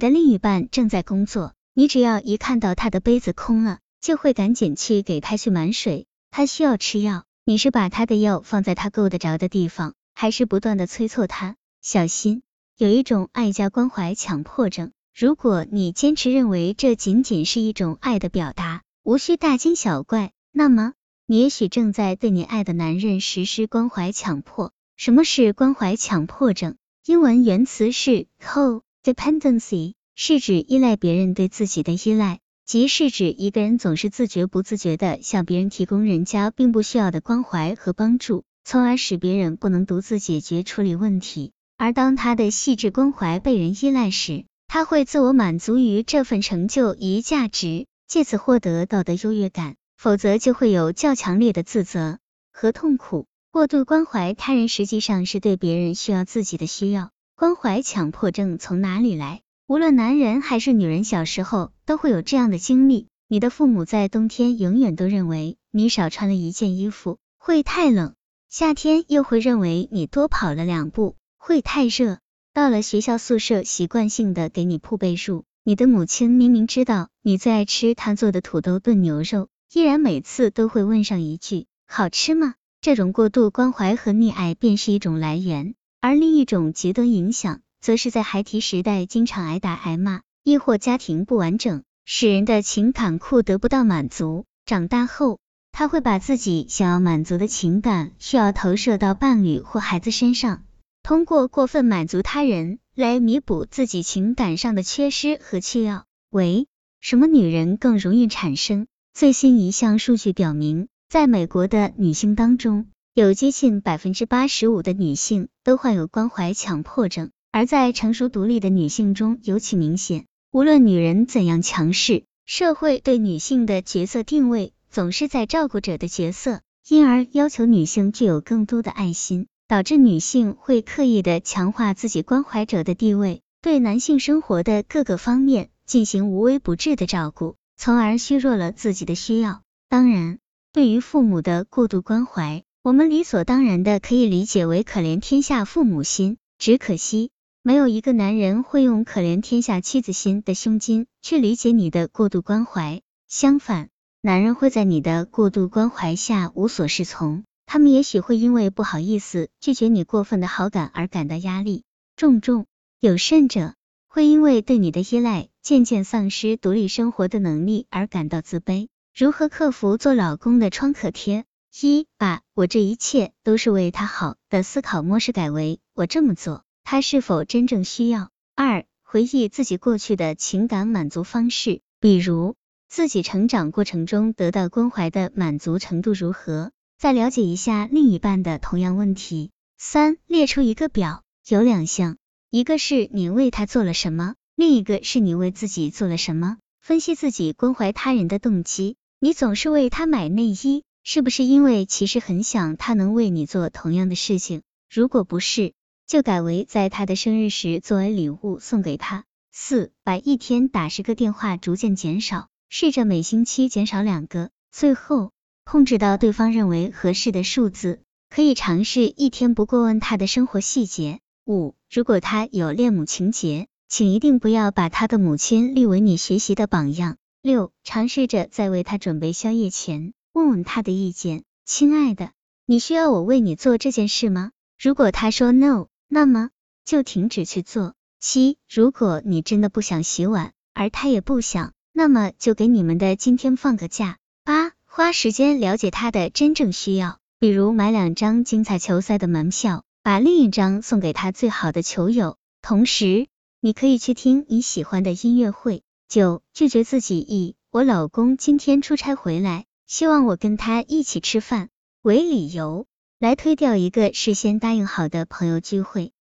的另一半正在工作，你只要一看到他的杯子空了，就会赶紧去给他去满水。他需要吃药，你是把他的药放在他够得着的地方，还是不断的催促他？小心，有一种爱加关怀强迫症。如果你坚持认为这仅仅是一种爱的表达，无需大惊小怪，那么你也许正在对你爱的男人实施关怀强迫。什么是关怀强迫症？英文原词是 Dependency 是指依赖别人对自己的依赖，即是指一个人总是自觉不自觉的向别人提供人家并不需要的关怀和帮助，从而使别人不能独自解决处理问题。而当他的细致关怀被人依赖时，他会自我满足于这份成就与价值，借此获得道德优越感，否则就会有较强烈的自责和痛苦。过度关怀他人，实际上是对别人需要自己的需要。关怀强迫症从哪里来？无论男人还是女人，小时候都会有这样的经历。你的父母在冬天永远都认为你少穿了一件衣服会太冷，夏天又会认为你多跑了两步会太热。到了学校宿舍，习惯性的给你铺被褥。你的母亲明明知道你最爱吃她做的土豆炖牛肉，依然每次都会问上一句：好吃吗？这种过度关怀和溺爱便是一种来源，而另一种极端影响，则是在孩提时代经常挨打挨骂，亦或家庭不完整，使人的情感库得不到满足。长大后，他会把自己想要满足的情感需要投射到伴侣或孩子身上，通过过分满足他人来弥补自己情感上的缺失和需要。喂，什么女人更容易产生？最新一项数据表明。在美国的女性当中，有接近百分之八十五的女性都患有关怀强迫症，而在成熟独立的女性中尤其明显。无论女人怎样强势，社会对女性的角色定位总是在照顾者的角色，因而要求女性具有更多的爱心，导致女性会刻意的强化自己关怀者的地位，对男性生活的各个方面进行无微不至的照顾，从而削弱了自己的需要。当然。对于父母的过度关怀，我们理所当然的可以理解为可怜天下父母心。只可惜，没有一个男人会用可怜天下妻子心的胸襟去理解你的过度关怀。相反，男人会在你的过度关怀下无所适从，他们也许会因为不好意思拒绝你过分的好感而感到压力重重，有甚者会因为对你的依赖渐渐丧失独立生活的能力而感到自卑。如何克服做老公的创可贴？一把我这一切都是为他好的思考模式改为我这么做，他是否真正需要？二回忆自己过去的情感满足方式，比如自己成长过程中得到关怀的满足程度如何？再了解一下另一半的同样问题。三列出一个表，有两项，一个是你为他做了什么，另一个是你为自己做了什么。分析自己关怀他人的动机。你总是为他买内衣，是不是因为其实很想他能为你做同样的事情？如果不是，就改为在他的生日时作为礼物送给他。四，把一天打十个电话逐渐减少，试着每星期减少两个，最后控制到对方认为合适的数字。可以尝试一天不过问他的生活细节。五，如果他有恋母情节，请一定不要把他的母亲立为你学习的榜样。六，尝试着在为他准备宵夜前，问问他的意见。亲爱的，你需要我为你做这件事吗？如果他说 no，那么就停止去做。七，如果你真的不想洗碗，而他也不想，那么就给你们的今天放个假。八，花时间了解他的真正需要，比如买两张精彩球赛的门票，把另一张送给他最好的球友。同时，你可以去听你喜欢的音乐会。九拒绝自己以我老公今天出差回来，希望我跟他一起吃饭为理由，来推掉一个事先答应好的朋友聚会。